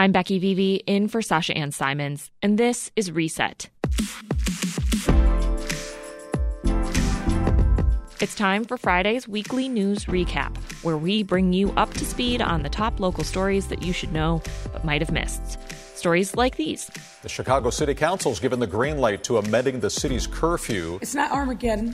I'm Becky Vevea in for Sasha Ann Simons, and this is Reset. It's time for Friday's weekly news recap, where we bring you up to speed on the top local stories that you should know but might have missed. Stories like these. The Chicago City Council has given the green light to amending the city's curfew. It's not Armageddon.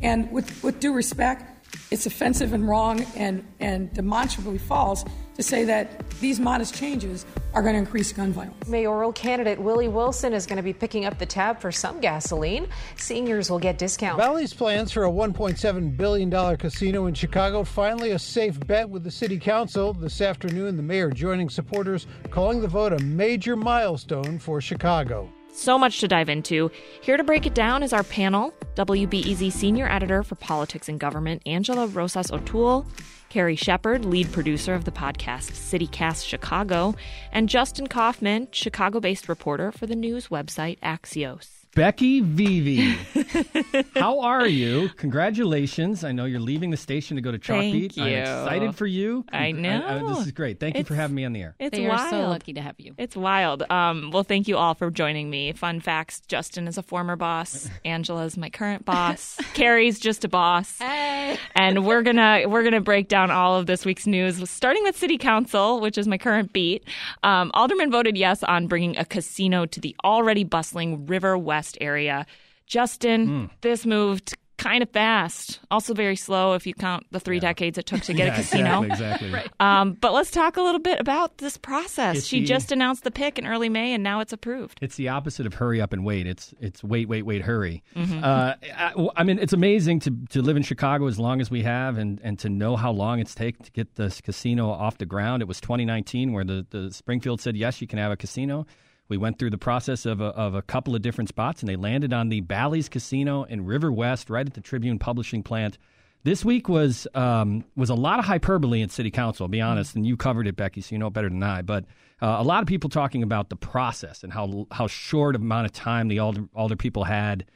And with, with due respect, it's offensive and wrong and, and demonstrably false to say that these modest changes are going to increase gun violence. Mayoral candidate Willie Wilson is going to be picking up the tab for some gasoline. Seniors will get discounts. Bally's plans for a $1.7 billion casino in Chicago finally a safe bet with the city council. This afternoon, the mayor joining supporters calling the vote a major milestone for Chicago. So much to dive into. Here to break it down is our panel WBEZ senior editor for politics and government, Angela Rozas O'Toole, Carrie Shepard, lead producer of the podcast CityCast Chicago, and Justin Kaufmann, Chicago based reporter for the news website Axios. Becky Vevea. How are you? Congratulations. I know you're leaving the station to go to Chalk Thank you. I'm excited for you. I know. this is great. Thank you for having me on the air. It's They wild. are so lucky to have you. It's wild. Um, well, thank you all for joining me. Fun facts: Justin is a former boss. Angela's my current boss. Carrie's just a boss. Hey. and we're gonna we're gonna break down all of this week's news, starting with City Council, which is my current beat. Um, Alderman voted yes on bringing a casino to the already bustling River West area. Justin, this moved kind of fast, also very slow if you count the three decades it took to get Yeah, a casino. Exactly, exactly. Um, but let's talk a little bit about this process. It's she the- just announced the pick in early May, and now it's approved. It's the opposite of hurry up and wait. It's it's wait, wait, wait, hurry. Mm-hmm. Uh, I, I mean, it's amazing to, to live in Chicago as long as we have, and, and to know how long it's taken to get this casino off the ground. It was 2019 where the, the Springfield said yes, you can have a casino. We went through the process of a, of a couple of different spots, and they landed on the Bally's Casino in River West, right at the Tribune Publishing plant. This week was um, was a lot of hyperbole in City Council. I'll be honest, and you covered it, Becky, so you know it better than I. But uh, a lot of people talking about the process and how how short of amount of time the alder, alder people had.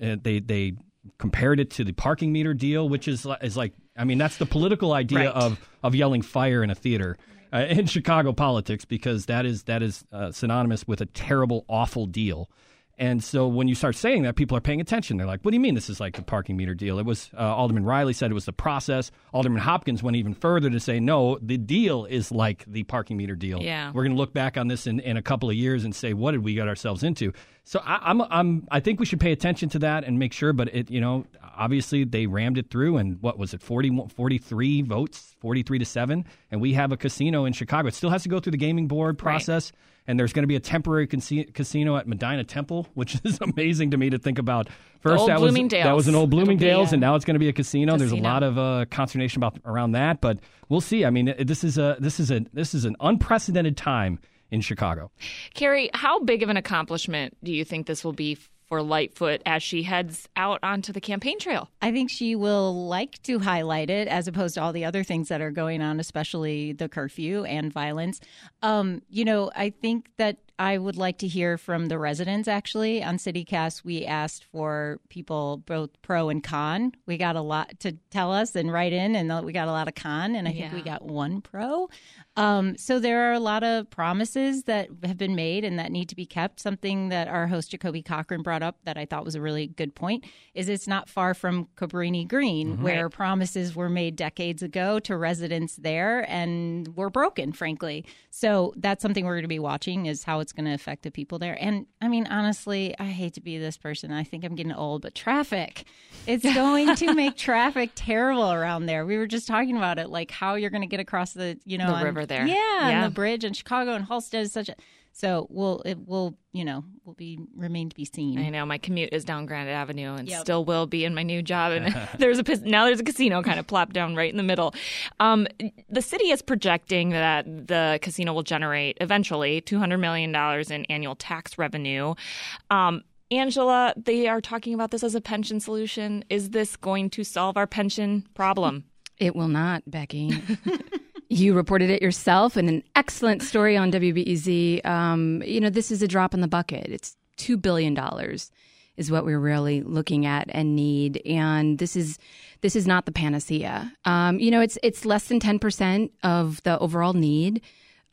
Uh, they they compared it to the parking meter deal, which is is like I mean that's the political idea Right. of of yelling fire in a theater uh, in Chicago politics because that is that is uh, synonymous with a terrible, awful deal. And so when you start saying that, people are paying attention. They're like, "What do you mean this is like the parking meter deal?" It was uh, Alderman Riley said it was the process. Alderman Hopkins went even further to say, "No, the deal is like the parking meter deal." Yeah. we're going to look back on this in, in a couple of years and say, "What did we get ourselves into?" So I, I'm I'm I think we should pay attention to that and make sure. But it you know obviously they rammed it through and what was it 40, 43 votes 43 to 7 and we have a casino in chicago it still has to go through the gaming board process and there's going to be a temporary casino at medinah temple which is amazing to me to think about. First that was that was an old bloomingdale's and uh, now it's going to be a casino. there's a lot of uh, consternation about around that but we'll see. I mean this is a this is a this is an unprecedented time in chicago. Carrie, how big of an accomplishment do you think this will be for Lightfoot as she heads out onto the campaign trail? I think she will like to highlight it as opposed to all the other things that are going on, especially the curfew and violence. Um, you know, I think that I would like to hear from the residents actually. On CityCast, we asked for people both pro and con. We got a lot to tell us and write in, and we got a lot of con, and I think we got one pro. Um, so there are a lot of promises that have been made and that need to be kept. Something that our host Jacoby Cochran brought up that I thought was a really good point is it's not far from Cabrini Green, where promises were made decades ago to residents there and were broken, frankly. So that's something we're going to be watching is how it's going to affect the people there. And I mean, honestly, I hate to be this person. I think I'm getting old, but traffic, it's going to make traffic terrible around there. We were just talking about it, like how you're going to get across the, you know, The on- river there. Yeah, Yeah. and the bridge in Chicago and Halsted is such a. So we'll it will you know will be remain to be seen. I know my commute is down Grand Avenue and Yep. still will be in my new job. And there's a now there's a casino kind of plopped down right in the middle. Um, the city is projecting that the casino will generate eventually 200 million dollars in annual tax revenue. Um, Angela, they are talking about this as a pension solution. Is this going to solve our pension problem? It will not, Becky. you reported it yourself in an excellent story on WBEZ. Um, you know, this is a drop in the bucket. It's $2 billion is what we're really looking at and need. And this is this is not the panacea. Um, you know, it's it's less than 10% of the overall need.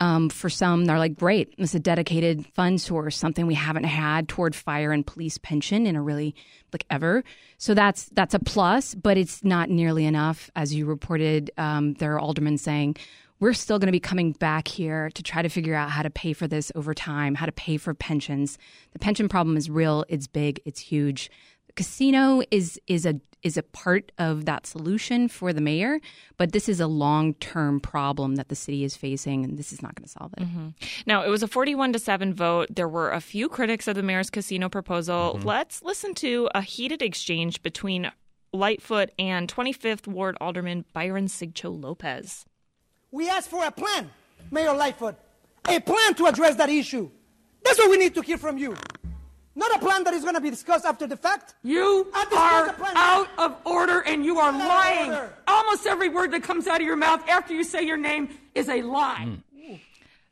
Um, for some, they're like, great, it's a dedicated fund source, something we haven't had toward fire and police pension in a really like ever. So that's that's a plus, but it's not nearly enough. As you reported, um, there are aldermen saying we're still going to be coming back here to try to figure out how to pay for this over time, how to pay for pensions. The pension problem is real, it's big, it's huge. The casino is is a is a part of that solution for the mayor, but this is a long term problem that the city is facing, and this is not going to solve it. Mm-hmm. Now, it was a 41 to 7 vote. There were a few critics of the mayor's casino proposal. Mm-hmm. Let's listen to a heated exchange between Lightfoot and 25th Ward Alderman Byron Sigcho Lopez. We asked for a plan, Mayor Lightfoot, a plan to address that issue. That's what we need to hear from you. Not a plan that is going to be discussed after the fact. You are out of order and you are lying. Almost every word that comes out of your mouth after you say your name is a lie.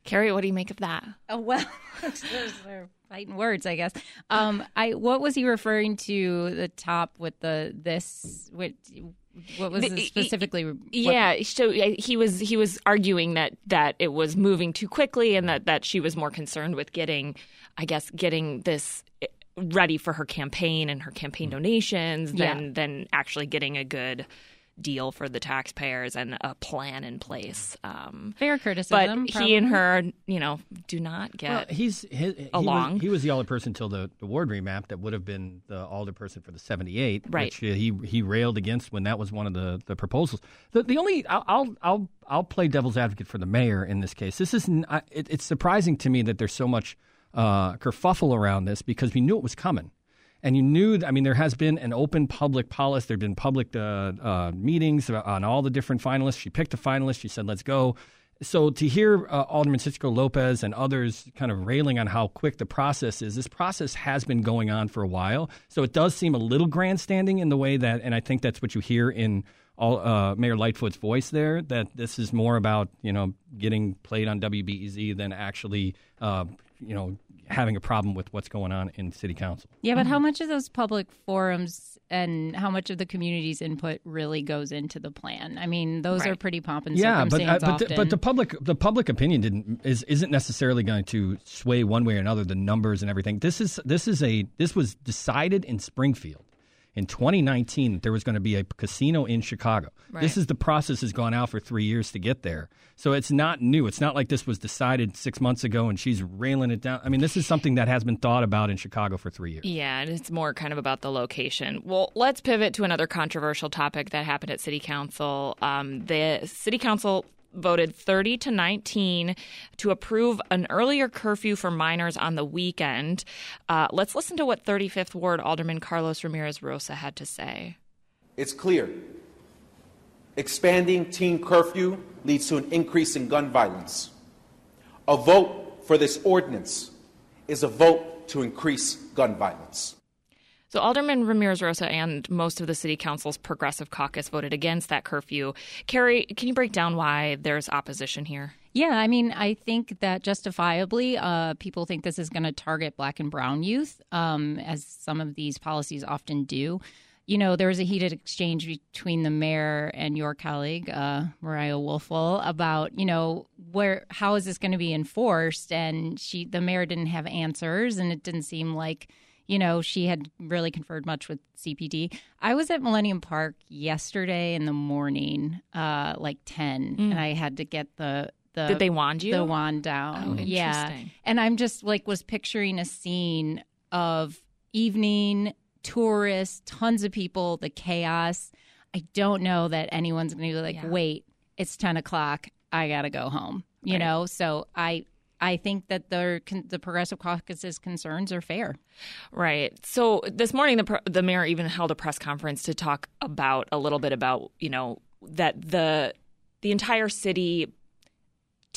Carrie, what do you make of that? Oh well, those are fighting words, I guess. Um, I what was he referring to? The top with the this. What, what was it specifically? what- Yeah, so uh, he was he was arguing that that it was moving too quickly and that that she was more concerned with getting I guess getting this ready for her campaign and her campaign donations than Yeah. than actually getting a good deal for the taxpayers and a plan in place. Um, fair but criticism. he and her, you know, do not get Well, he's he, he along. Was, he was the alderperson until the, the ward remap that would have been the alderperson for the 78, Right. which he he railed against when that was one of the, the proposals. The, the only I'll, I'll I'll I'll play devil's advocate for the mayor in this case. This is it, it's surprising to me that there's so much uh, kerfuffle around this because we knew it was coming. And you knew, I mean, there has been an open public policy. There have been public uh, uh, meetings on all the different finalists. She picked a finalist. She said, let's go. So to hear uh, Alderman Sigcho Lopez and others kind of railing on how quick the process is, this process has been going on for a while. So it does seem a little grandstanding in the way that, and I think that's what you hear in all, uh, Mayor Lightfoot's voice there, that this is more about, you know, getting played on WBEZ than actually, uh, you know, having a problem with what's going on in city council. Yeah, but how much of those public forums and how much of the community's input really goes into the plan? I mean, those are pretty pomp and yeah, but uh, but, the, but the public the public opinion didn't is isn't necessarily going to sway one way or another the numbers and everything. This is this is a this was decided in Springfield in 2019 that there was going to be a casino in Chicago. This is the process has gone out for 3 years to get there. So it's not new. It's not like this was decided 6 months ago and she's railing it down. I mean, this is something that has been thought about in Chicago for 3 years. Yeah, and it's more kind of about the location. Well, let's pivot to another controversial topic that happened at City Council. Um, the City Council voted 30 to 19 to approve an earlier curfew for minors on the weekend. Uh, let's listen to what 35th Ward Alderman Carlos Ramirez Rosa had to say. It's clear. Expanding teen curfew leads to an increase in gun violence. A vote for this ordinance is a vote to increase gun violence. So Alderman Ramirez Rosa and most of the City Council's Progressive Caucus voted against that curfew. Carrie, can you break down why there's opposition here? Yeah, I mean, I think that justifiably, uh, people think this is going to target black and brown youth, um, as some of these policies often do. You know, there was a heated exchange between the mayor and your colleague, uh, Mariah Woelfel, about you know where how is this going to be enforced, and she, the mayor, didn't have answers, and it didn't seem like you know, she had really conferred much with CPD. I was at Millennium Park yesterday in the morning, uh, like 10, and I had to get the. The, Did they wand you? The wand down. Oh, yeah. And I'm just like, was picturing a scene of evening tourists, tons of people, the chaos. I don't know that anyone's going to be like, Yeah. wait, it's 10 o'clock. I got to go home. You Right. know, so I. I think that the the progressive caucus's concerns are fair. Right. So this morning, the the mayor even held a press conference to talk about a little bit about you know that the the entire city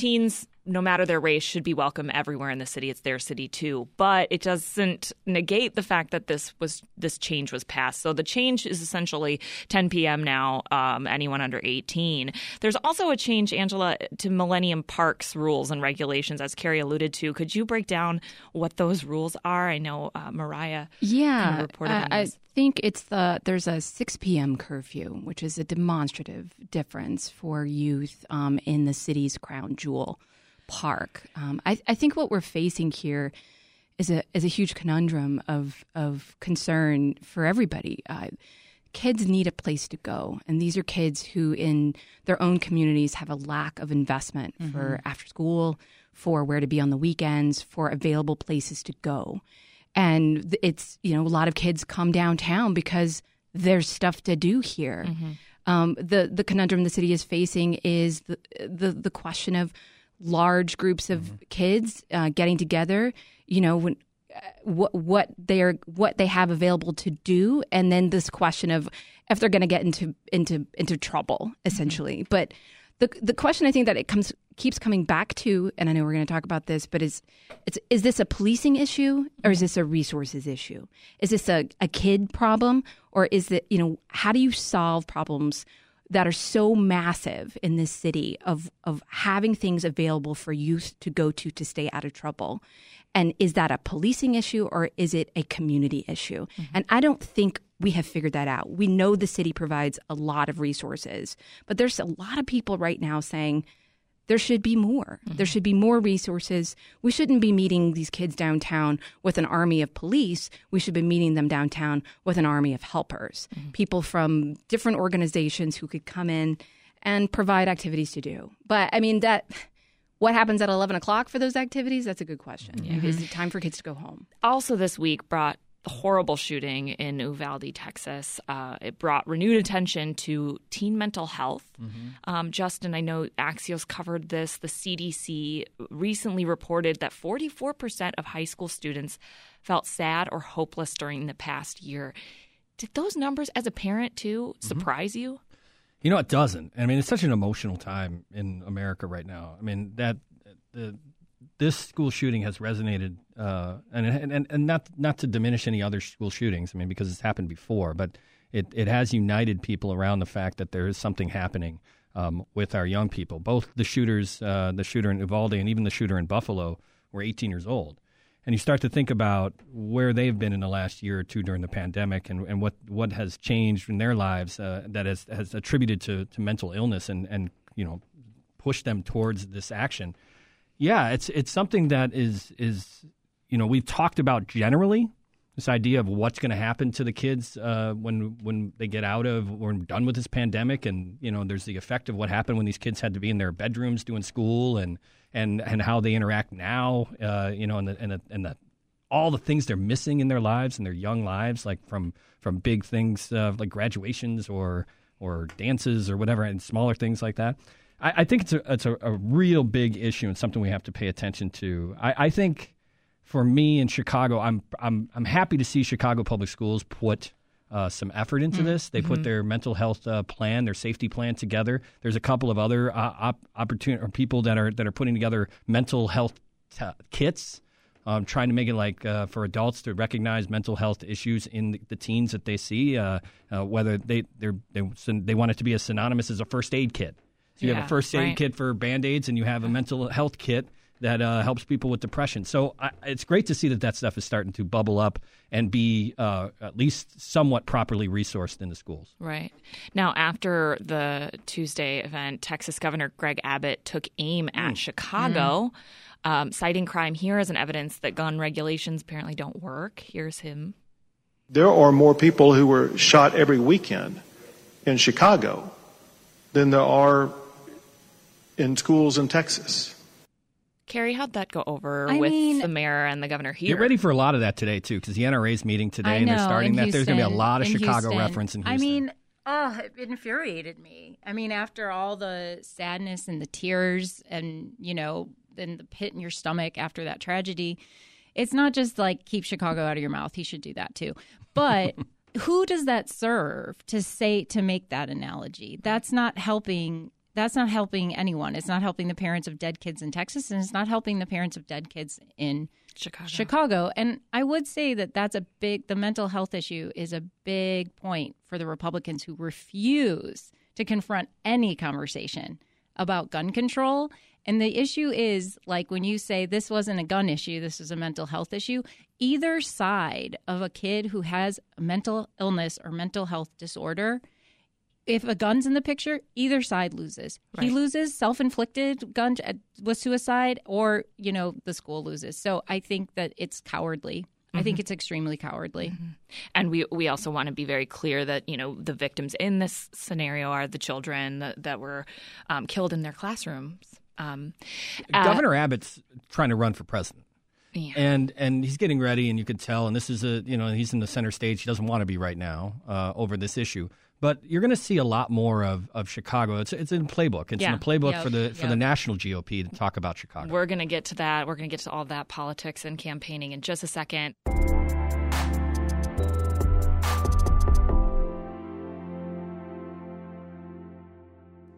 teens no matter their race should be welcome everywhere in the city. It's their city too. But it doesn't negate the fact that this was this change was passed. So the change is essentially 10 p.m now um, anyone under 18 there's also a change angela to millennium parks rules and regulations as carrie alluded to. Could you break down what those rules are? I know uh, mariah Yeah, kind of reported I, on I this. Think it's the there's a 6 p.m. curfew, which is a demonstrative difference for youth um, in the city's crown jewel. park. Um, I, I think what we're facing here is a is a huge conundrum of of concern for everybody. Uh, kids need a place to go, and these are kids who, in their own communities, have a lack of investment mm-hmm. for after school, for where to be on the weekends, for available places to go, and it's you know a lot of kids come downtown because there's stuff to do here. Mm-hmm. Um, the the conundrum the city is facing is the the, the question of large groups of mm-hmm. kids uh, getting together. You know, when uh, what what they're what they have available to do, and then this question of if they're going to get into into into trouble, mm-hmm. essentially. Mm-hmm. But the the question I think that it comes keeps coming back to, and I know we're going to talk about this, but is it's is this a policing issue or is this a resources issue? Is this a, a kid problem or is it you know how do you solve problems that are so massive in this city of of having things available for youth to go to to stay out of trouble? And is that a policing issue or is it a community issue? Mm-hmm. And I don't think we have figured that out. We know the city provides a lot of resources, but there's a lot of people right now saying there should be more. Mm-hmm. There should be more resources. We shouldn't be meeting these kids downtown with an army of police. We should be meeting them downtown with an army of helpers, mm-hmm. people from different organizations who could come in and provide activities to do. But I mean, that what happens at 11 o'clock for those activities? That's a good question. Mm-hmm. Is it time for kids to go home? Also, this week brought the horrible shooting in Uvalde, Texas. Uh, it brought renewed attention to teen mental health. Mm-hmm. Um, Justin, I know Axios covered this. The CDC recently reported that 44% of high school students felt sad or hopeless during the past year. Did those numbers, as a parent, too, mm-hmm. surprise mm-hmm. you? You know, it doesn't. I mean, it's such an emotional time in America right now. I mean, that the this school shooting has resonated, uh, and, and and not not to diminish any other school shootings. I mean, because it's happened before, but it it has united people around the fact that there is something happening um, with our young people. Both the shooters, uh, the shooter in Uvalde, and even the shooter in Buffalo, were 18 years old and you start to think about where they've been in the last year or two during the pandemic and, and what, what has changed in their lives uh, that has, has attributed to, to mental illness and, and you know pushed them towards this action. Yeah, it's it's something that is is you know we've talked about generally this idea of what's going to happen to the kids uh, when when they get out of or done with this pandemic, and you know there's the effect of what happened when these kids had to be in their bedrooms doing school and and and how they interact now, uh, you know, and the, and the, and the all the things they're missing in their lives and their young lives, like from from big things uh, like graduations or or dances or whatever, and smaller things like that. I, I think it's a it's a, a, real big issue and something we have to pay attention to. I, I think for me in Chicago, I'm I'm I'm happy to see Chicago Public Schools put uh, some effort into mm-hmm. this. They put mm-hmm. their mental health uh, plan, their safety plan together. There's a couple of other uh, op- opportunity or people that are that are putting together mental health t- kits. Um, trying to make it like uh, for adults to recognize mental health issues in the, the teens that they see, uh, uh, whether they they they want it to be as synonymous as a first aid kit. So you yeah, have a first aid right. kit for band aids, and you have a mental health kit that uh, helps people with depression. So I, it's great to see that that stuff is starting to bubble up and be uh, at least somewhat properly resourced in the schools. Right. Now, after the Tuesday event, Texas Governor Greg Abbott took aim at mm. Chicago, mm. um, citing crime here as an evidence that gun regulations apparently don't work. Here's him. There are more people who were shot every weekend in Chicago than there are in schools in Texas. Carrie, how'd that go over I with mean, the mayor and the governor here? Get ready for a lot of that today too, because the NRA's meeting today, and they're starting that. There's going to be a lot of Chicago Houston. reference in Houston. I mean, oh, it infuriated me. I mean, after all the sadness and the tears, and you know, then the pit in your stomach after that tragedy, it's not just like keep Chicago out of your mouth. He should do that too, but. who does that serve to say to make that analogy? That's not helping that's not helping anyone. It's not helping the parents of dead kids in Texas, and it's not helping the parents of dead kids in Chicago. Chicago. And I would say that that's a big, the mental health issue is a big point for the Republicans who refuse to confront any conversation about gun control. And the issue is like when you say this wasn't a gun issue, this is a mental health issue, either side of a kid who has a mental illness or mental health disorder if a gun's in the picture, either side loses. Right. He loses, self-inflicted gun was suicide, or you know the school loses. So I think that it's cowardly. Mm-hmm. I think mm-hmm. it's extremely cowardly. Mm-hmm. And we we also want to be very clear that you know the victims in this scenario are the children that, that were um, killed in their classrooms. Um, uh, Governor Abbott's trying to run for president. Yeah. And and he's getting ready, and you could tell. And this is a you know he's in the center stage. He doesn't want to be right now uh, over this issue. But you're going to see a lot more of, of Chicago. It's it's in the playbook. It's yeah. in the playbook yep. for the for yep. the national GOP to talk about Chicago. We're going to get to that. We're going to get to all that politics and campaigning in just a second.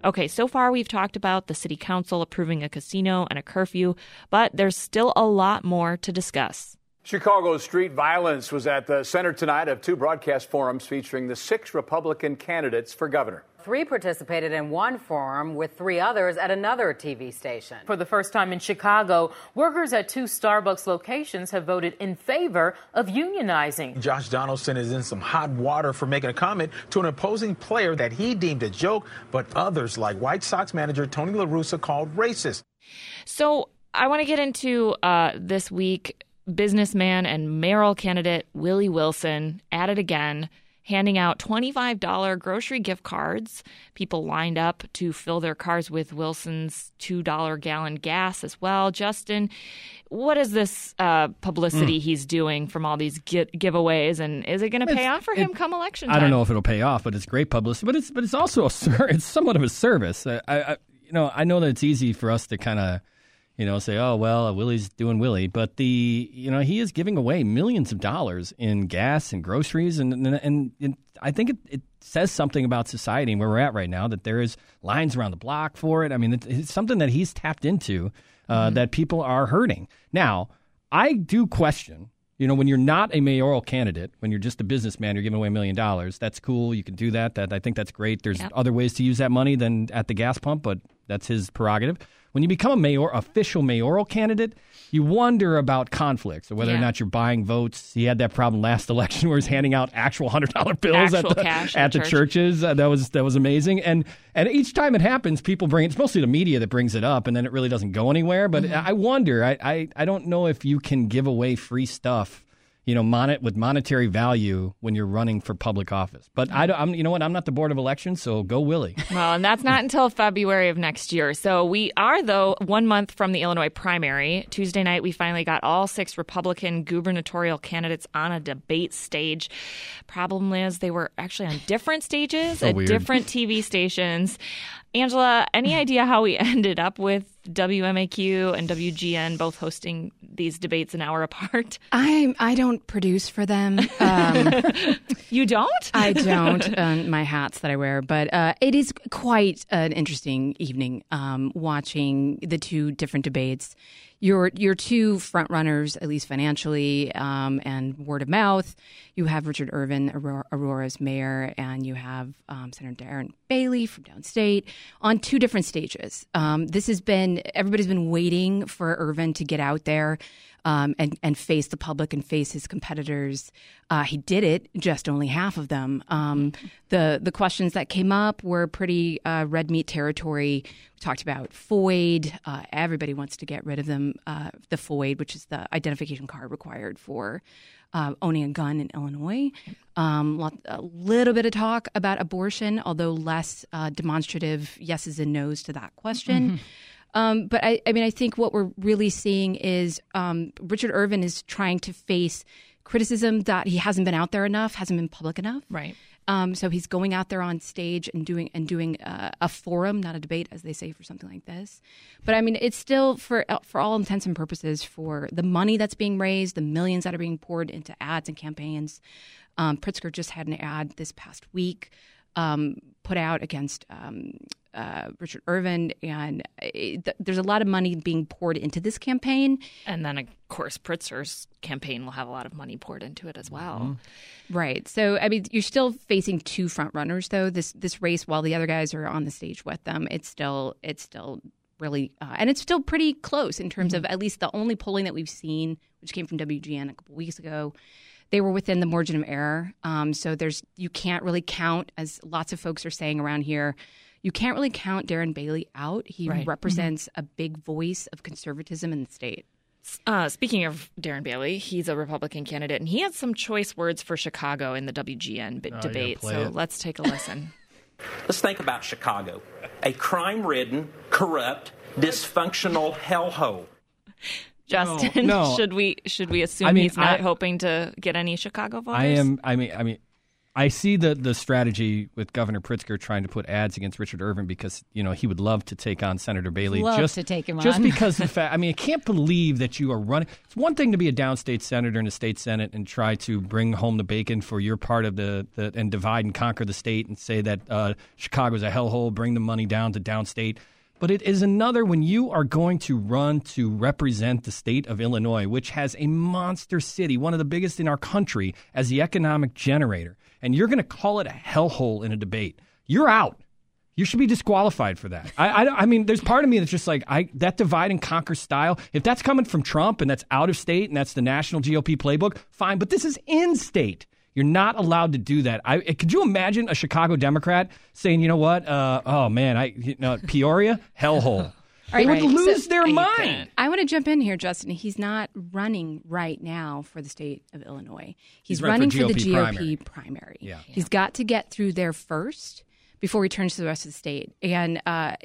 Okay, so far we've talked about the city council approving a casino and a curfew, but there's still a lot more to discuss. Chicago's street violence was at the center tonight of two broadcast forums featuring the six Republican candidates for governor. Three participated in one forum with three others at another TV station. For the first time in Chicago, workers at two Starbucks locations have voted in favor of unionizing. Josh Donaldson is in some hot water for making a comment to an opposing player that he deemed a joke, but others, like White Sox manager Tony La Russa, called racist. So I want to get into uh, this week. Businessman and mayoral candidate Willie Wilson at it again handing out $25 grocery gift cards. People lined up to fill their cars with Wilson's $2 gallon gas as well. Justin, what is this uh, publicity mm. he's doing from all these giveaways, and is it going to pay off for him it, come election time? I don't know if it'll pay off, but it's great publicity. But it's but it's also a it's somewhat of a service. I, I you know I know that it's easy for us to kind of you know, say, oh, well, Willie's doing Willie. But the, you know, he is giving away millions of dollars in gas and groceries. And, and, and I think it, it says something about society and where we're at right now that there is lines around the block for it. I mean, it's something that he's tapped into uh, mm-hmm. that people are hurting. Now, I do question, you know, when you're not a mayoral candidate, when you're just a businessman, you're giving away a million dollars. That's cool. You can do that. That I think that's great. There's yep. other ways to use that money than at the gas pump, but that's his prerogative when you become a mayor, official mayoral candidate, you wonder about conflicts or whether yeah. or not you're buying votes. He had that problem last election where he's handing out actual hundred dollar bills actual at the, at, the church. churches. Uh, that was that was amazing. And and each time it happens, people bring it's mostly the media that brings it up, and then it really doesn't go anywhere. But mm-hmm. I wonder. I, I I don't know if you can give away free stuff you know, mon- with monetary value when you're running for public office. But I don't, I'm, you know what? I'm not the board of elections, so go Willie. Well, and that's not until February of next year. So we are, though, one month from the Illinois primary. Tuesday night, we finally got all six Republican gubernatorial candidates on a debate stage. Problem is, they were actually on different stages so at weird. different TV stations. Angela, any idea how we ended up with WMAQ and WGN both hosting these debates an hour apart? I I don't produce for them. Um, you don't? I don't. Um, my hats that I wear, but uh, it is quite an interesting evening um, watching the two different debates your your two front runners, at least financially um, and word of mouth. You have Richard Irvin, Aurora, Aurora's mayor, and you have um, Senator Darren Bailey from downstate on two different stages. Um, this has been everybody's been waiting for Irvin to get out there um, and and face the public and face his competitors. Uh, he did it, just only half of them. Um, the the questions that came up were pretty uh, red meat territory. We talked about FOID. Uh, everybody wants to get rid of them. Uh, the FOID, which is the identification card required for. Uh, owning a gun in Illinois. Um, lot, a little bit of talk about abortion, although less uh, demonstrative yeses and nos to that question. Mm-hmm. Um, but I, I mean, I think what we're really seeing is um, Richard Irvin is trying to face criticism that he hasn't been out there enough, hasn't been public enough. Right. Um, so he's going out there on stage and doing and doing uh, a forum, not a debate, as they say for something like this. But I mean, it's still for uh, for all intents and purposes for the money that's being raised, the millions that are being poured into ads and campaigns. Um, Pritzker just had an ad this past week um, put out against um, uh, Richard Irvin, and it, th- there's a lot of money being poured into this campaign. And then, of course, Pritzker's campaign will have a lot of money poured into it as well. Mm-hmm. Right. So, I mean, you're still facing two front runners, though. This this race, while the other guys are on the stage with them, it's still it's still really, uh, and it's still pretty close in terms mm-hmm. of at least the only polling that we've seen, which came from WGN a couple weeks ago they were within the margin of error. Um, so there's you can't really count, as lots of folks are saying around here, you can't really count Darren Bailey out. He Right. represents a big voice of conservatism in the state. Uh, speaking of Darren Bailey, he's a Republican candidate, and he had some choice words for Chicago in the WGN b- Oh, debate. play So it. let's take a listen. Let's think about Chicago a crime ridden, corrupt, dysfunctional hellhole. Justin, no. should we should we assume I mean, he's not I- hoping to get any Chicago voters? I am. I mean. I mean. I see the the strategy with Governor Pritzker trying to put ads against Richard Irvin because you know he would love to take on Senator Bailey. Love just to take him on just on. because the fact. I mean, I can't believe that you are running. It's one thing to be a downstate senator in a state senate and try to bring home the bacon for your part of the, the and divide and conquer the state and say that uh, Chicago's a hellhole, bring the money down to downstate. But it is another when you are going to run to represent the state of Illinois, which has a monster city, one of the biggest in our country, as the economic generator, and you're going to call it a hellhole in a debate. You're out. You should be disqualified for that. I, I, I mean, there's part of me that's just like I that divide and conquer style. If that's coming from Trump and that's out of state and that's the national GOP playbook, fine. But this is in state. You're not allowed to do that. I could you imagine a Chicago Democrat saying, you know what? Uh, oh man, I you know, Peoria hellhole. They would lose So- their mind. I want to jump in here, Justin. He's not running right now for the state of Illinois. He's, He's running running for for, the GOP GOP primary. primary. Yeah. He's got to get through there first before he turns to the rest of the state. And uh,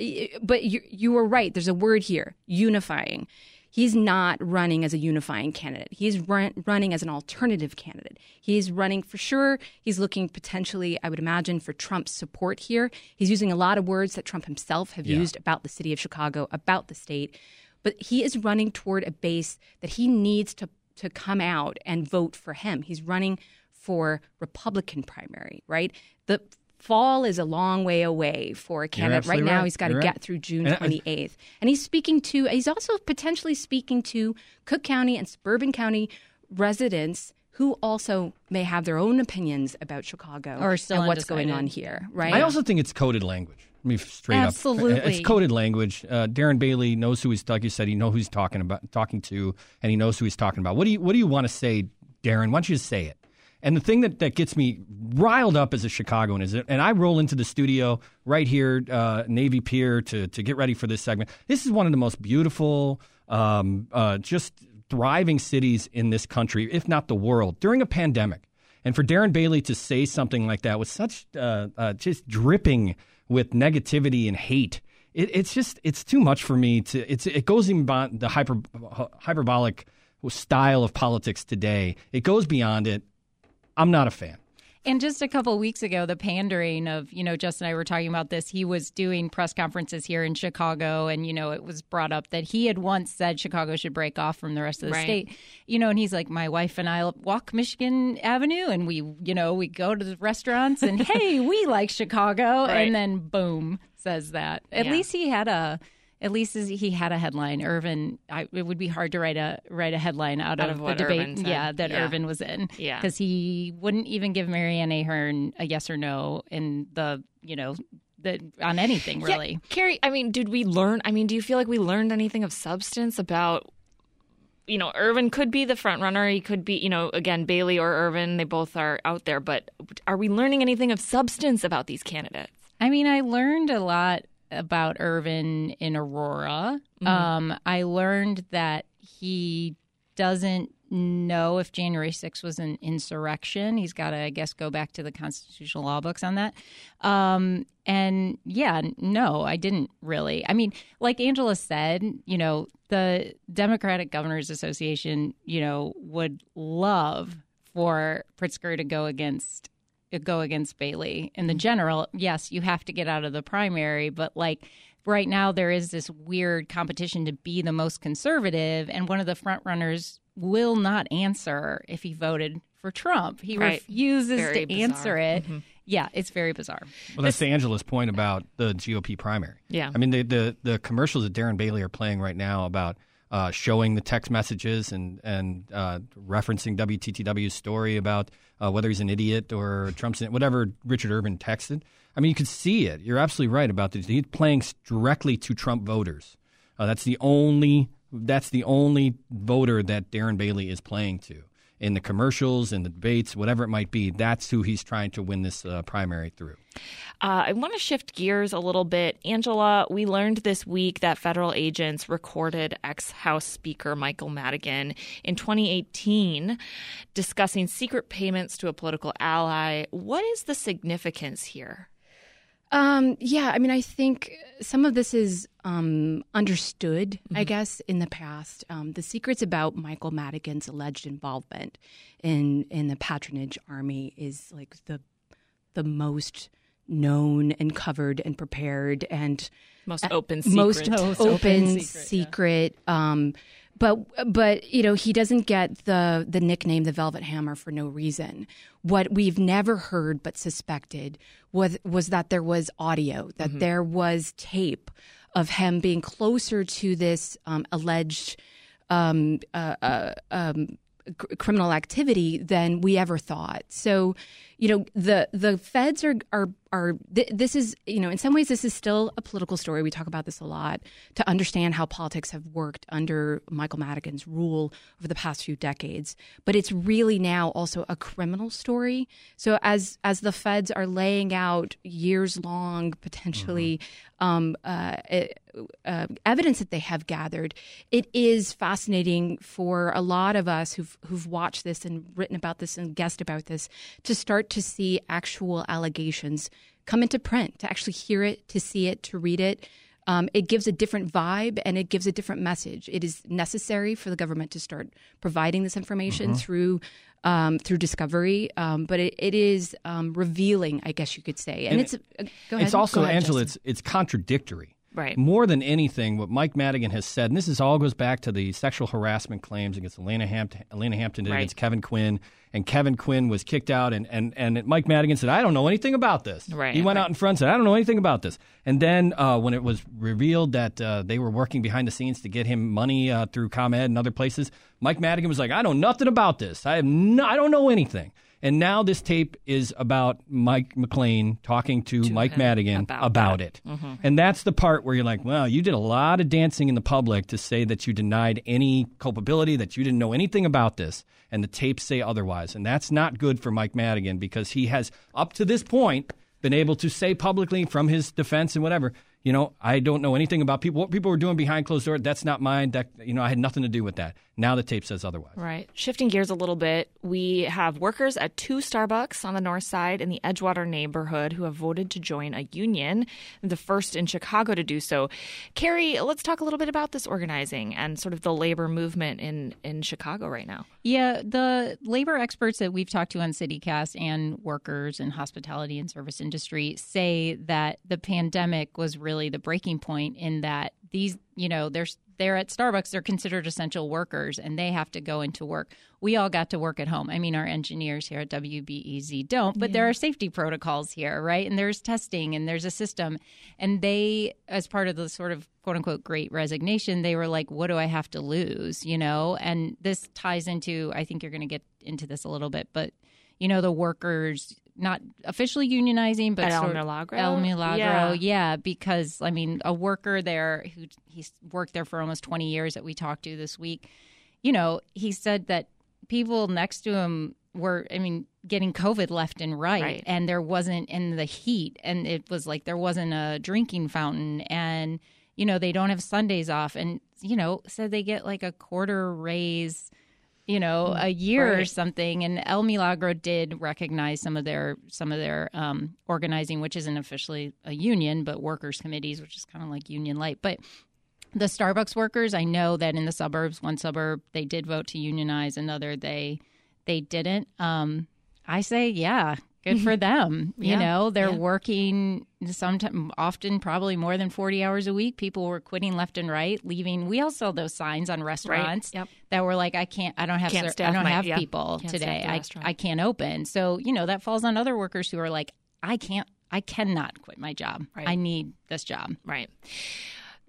but you you were right. There's a word here: unifying. He's not running as a unifying candidate. He's run, running as an alternative candidate. He's running for sure. He's looking potentially, I would imagine, for Trump's support here. He's using a lot of words that Trump himself have Yeah. used about the city of Chicago, about the state. But he is running toward a base that he needs to to come out and vote for him. He's running for Republican primary, right? The fall is a long way away for a candidate. Right absolutely now, he's got to You're get right. through June 28th. And he's speaking to, he's also potentially speaking to Cook County and suburban county residents who also may have their own opinions about Chicago Or still and what's going on here, right? I also think it's coded language. I mean, straight up, Absolutely. it's coded language. Uh, Darren Bailey knows who he's like you said. He knows who he's talking about, talking to, and he knows who he's talking about. What do you What do you want to say, Darren? Why don't you just say it? And the thing that, that gets me riled up as a Chicagoan is, that, and I roll into the studio right here, uh, Navy Pier, to to get ready for this segment. This is one of the most beautiful, um, uh, just thriving cities in this country, if not the world, during a pandemic. And for Darren Bailey to say something like that with such uh, uh, just dripping with negativity and hate, it, it's just it's too much for me. To it's it goes beyond the hyper hyperbolic style of politics today. It goes beyond it. I'm not a fan. And just a couple of weeks ago, the pandering of, you know, Justin and I were talking about this. He was doing press conferences here in Chicago, and, you know, it was brought up that he had once said Chicago should break off from the rest of the Right. state. You know, and he's like, my wife and I walk Michigan Avenue, and we, you know, we go to the restaurants, and hey, we like Chicago. Right. And then boom, says that. At Yeah. least he had a. At least he had a headline. Irvin, I, it would be hard to write a write a headline out, Out of, of the debate. Yeah, that Yeah. Irvin was in. Yeah. because he wouldn't even give Mary Ann Ahern a yes or no in the you know the on anything Yeah, really. Carrie, I mean, did we learn? I mean, do you feel like we learned anything of substance about? You know, Irvin could be the front runner. He could be, you know, again, Bailey or Irvin. They both are out there. But are we learning anything of substance about these candidates? I mean, I learned a lot about Irvin in Aurora. Mhm. Um, I learned that he doesn't know if January 6th was an insurrection. He's got to, I guess, go back to the constitutional law books on that. Um, and yeah, no, I didn't really. I mean, like Angela said, you know, the Democratic Governors Association, you know, would love for Pritzker to go against go against Bailey. In the general, yes, you have to get out of the primary, but like right now there is this weird competition to be the most conservative and one of the front runners will not answer if he voted for Trump. He Right. refuses Very to bizarre. answer it. Mhm. Yeah, it's very bizarre. Well, that's to Angela's point about the GOP primary. Yeah. I mean, the the, the commercials that Darren Bailey are playing right now about uh, showing the text messages and and uh, referencing WTTW's story about uh, whether he's an idiot or Trump's whatever Richard Irvin texted. I mean, you could see it. You're absolutely right about this. He's playing directly to Trump voters. Uh, that's the only that's the only voter that Darren Bailey is playing to. In the commercials, in the debates, whatever it might be. That's who he's trying to win this uh, primary through. Uh, I want to shift gears a little bit. Angela, we learned this week that federal agents recorded ex House Speaker Michael Madigan in 2018 discussing secret payments to a political ally. What is the significance here? Um, yeah, I mean, I think some of this is um, understood, mm-hmm. I guess, in the past. Um, the secrets about Michael Madigan's alleged involvement in in the patronage army is like the the most known and covered and prepared and most open secret. most, most open, open, secret. secret yeah. um, but but you know he doesn't get the the nickname the Velvet Hammer for no reason. What we've never heard but suspected was was that there was audio, that mm-hmm. there was tape of him being closer to this um, alleged um, uh, uh, um, criminal activity than we ever thought. So, you know, the the feds are are are th- this is you know in some ways this is still a political story. We talk about this a lot to understand how politics have worked under Michael Madigan's rule over the past few decades. But it's really now also a criminal story. So as as the feds are laying out years long potentially mm-hmm. um, uh, uh, evidence that they have gathered, it is fascinating for a lot of us who've who've watched this and written about this and guessed about this to start to see actual allegations come into print, to actually hear it, to see it, to read it. Um, it gives a different vibe and it gives a different message. It is necessary for the government to start providing this information mm-hmm. through um, through discovery, um, but it, it is um, revealing, I guess you could say. And, and it's uh, it's also Angela. It's it's contradictory. Right. More than anything, what Mike Madigan has said, and this is all goes back to the sexual harassment claims against Alaina Hampton, Alaina Hampton did right. against Kevin Quinn, and Kevin Quinn was kicked out, and, and, and Mike Madigan said, I don't know anything about this. Right. He went right. out in front and said, I don't know anything about this. And then uh, when it was revealed that uh, they were working behind the scenes to get him money uh, through ComEd and other places, Mike Madigan was like, I know nothing about this. I have no, I don't know anything. And now this tape is about Mike McClain talking to, to Mike Madigan about, about it. Mm-hmm. And that's the part where you're like, well, you did a lot of dancing in the public to say that you denied any culpability, that you didn't know anything about this. And the tapes say otherwise. And that's not good for Mike Madigan because he has, up to this point, been able to say publicly from his defense and whatever you know, I don't know anything about people. What people were doing behind closed doors, that's not mine. That you know, I had nothing to do with that. Now the tape says otherwise. Right. Shifting gears a little bit, we have workers at two Starbucks on the north side in the Edgewater neighborhood who have voted to join a union, the first in Chicago to do so. Carrie, let's talk a little bit about this organizing and sort of the labor movement in in Chicago right now. Yeah, the labor experts that we've talked to on CityCast and workers in hospitality and service industry say that the pandemic was really really the breaking point in that these, you know, they're they're at Starbucks, they're considered essential workers and they have to go into work. We all got to work at home. I mean, our engineers here at WBEZ don't, but yeah. there are safety protocols here, right? And there's testing and there's a system. And they, as part of the sort of quote unquote great resignation, they were like, what do I have to lose, you know? And this ties into, I think you're going to get into this a little bit, but you know, the workers not officially unionizing, but El Milagro. El Milagro, yeah. yeah. because I mean, a worker there who he's worked there for almost twenty years that we talked to this week, you know, he said that people next to him were, I mean, getting COVID left and right, right, and there wasn't in the heat, and it was like there wasn't a drinking fountain, and you know they don't have Sundays off, and you know so they get like a quarter raise you know, mm, a year right. or something. And El Milagro did recognize some of their some of their um, organizing, which isn't officially a union, but workers committees, which is kind of like union light. But the Starbucks workers, I know that in the suburbs, one suburb they did vote to unionize, another they they didn't. Um, I say, yeah, good for mm-hmm. them. You know, they're yeah. working sometimes, often, probably more than 40 hours a week. People were quitting left and right, leaving. We all saw those signs on restaurants right. yep. that were like, I can't, I don't have, can't ser- I don't my, have yeah. people can't today. I, I can't open. So, you know, that falls on other workers who are like, I can't, I cannot quit my job. Right. I need this job. Right.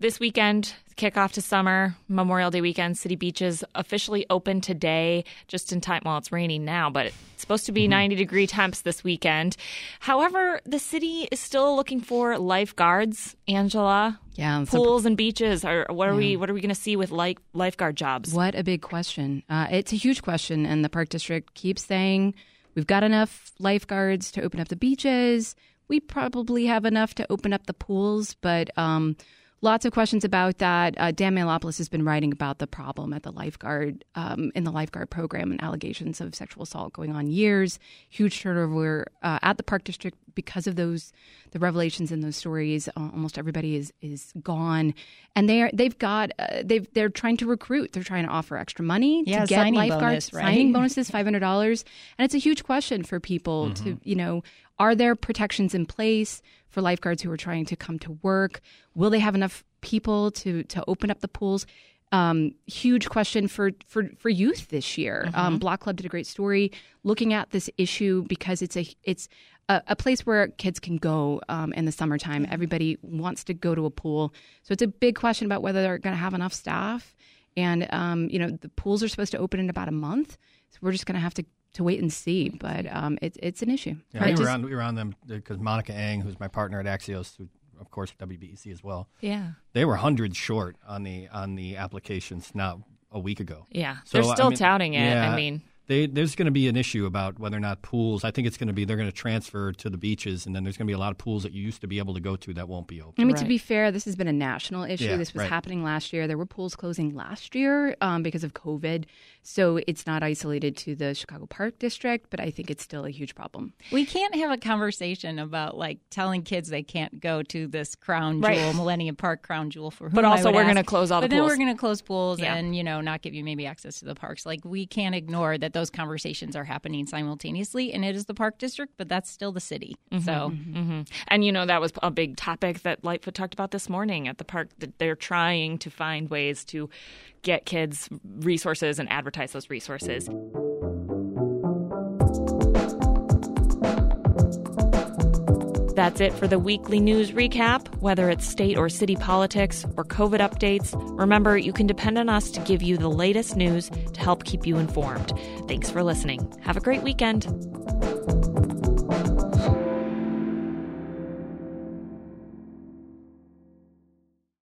This weekend, kickoff to summer, Memorial Day weekend, city beaches officially open today, just in time. Well, it's raining now, but it's supposed to be Mm-hmm. 90 degree temps this weekend. However, the city is still looking for lifeguards. Angela, Yeah, so- pools and beaches. Are what are we? What are we going to see with like lifeguard jobs? What a big question. Uh, it's a huge question, and the Park District keeps saying we've got enough lifeguards to open up the beaches. We probably have enough to open up the pools, but um, lots of questions about that. Uh, Dan Mihalopoulos has been writing about the problem at the lifeguard um, in the lifeguard program and allegations of sexual assault going on years. Huge turnover uh, at the Park District because of those the revelations in those stories. Uh, almost everybody is is gone, and they are they've got uh, they've they're trying to recruit. They're trying to offer extra money Yeah, to get signing lifeguards bonus, right? signing bonuses five hundred dollars, and it's a huge question for people Mm-hmm. to you know are there protections in place for lifeguards who are trying to come to work? Will they have enough people to to open up the pools? Um, huge question for, for, for youth this year. Mm-hmm. Um, Block Club did a great story looking at this issue because it's a it's a, a place where kids can go um, in the summertime. Everybody wants to go to a pool, so it's a big question about whether they're going to have enough staff. And um, you know, the pools are supposed to open in about a month, so we're just going to have to to wait and see. But um, it's it's an issue. Yeah, Right, we, were just- on, we were on them because Monica Eng, who's my partner at Axios, who, of course, WBEZ as well. Yeah. They were hundreds short on the on the applications not a week ago. Yeah, they're still touting it. I mean- they, there's going to be an issue about whether or not pools. I think it's going to be they're going to transfer to the beaches, and then there's going to be a lot of pools that you used to be able to go to that won't be open. I mean, to be fair, this has been a national issue. Yeah, this was right. happening last year. There were pools closing last year um, because of COVID. So it's not isolated to the Chicago Park District, but I think it's still a huge problem. We can't have a conversation about like telling kids they can't go to this crown Right. jewel, Millennium Park crown jewel for whom But I also would we're gonna close all the But then pools. we're going to close pools Yeah. and you know not give you maybe access to the parks. Like we can't ignore that those conversations are happening simultaneously, and it is the park district, but that's still the city. So hmm And you know that was a big topic that Lightfoot talked about this morning at the park. That they're trying to find ways to get kids resources and advertise those resources. That's it for the weekly news recap. Whether it's state or city politics or COVID updates, remember you can depend on us to give you the latest news to help keep you informed. Thanks for listening. Have a great weekend.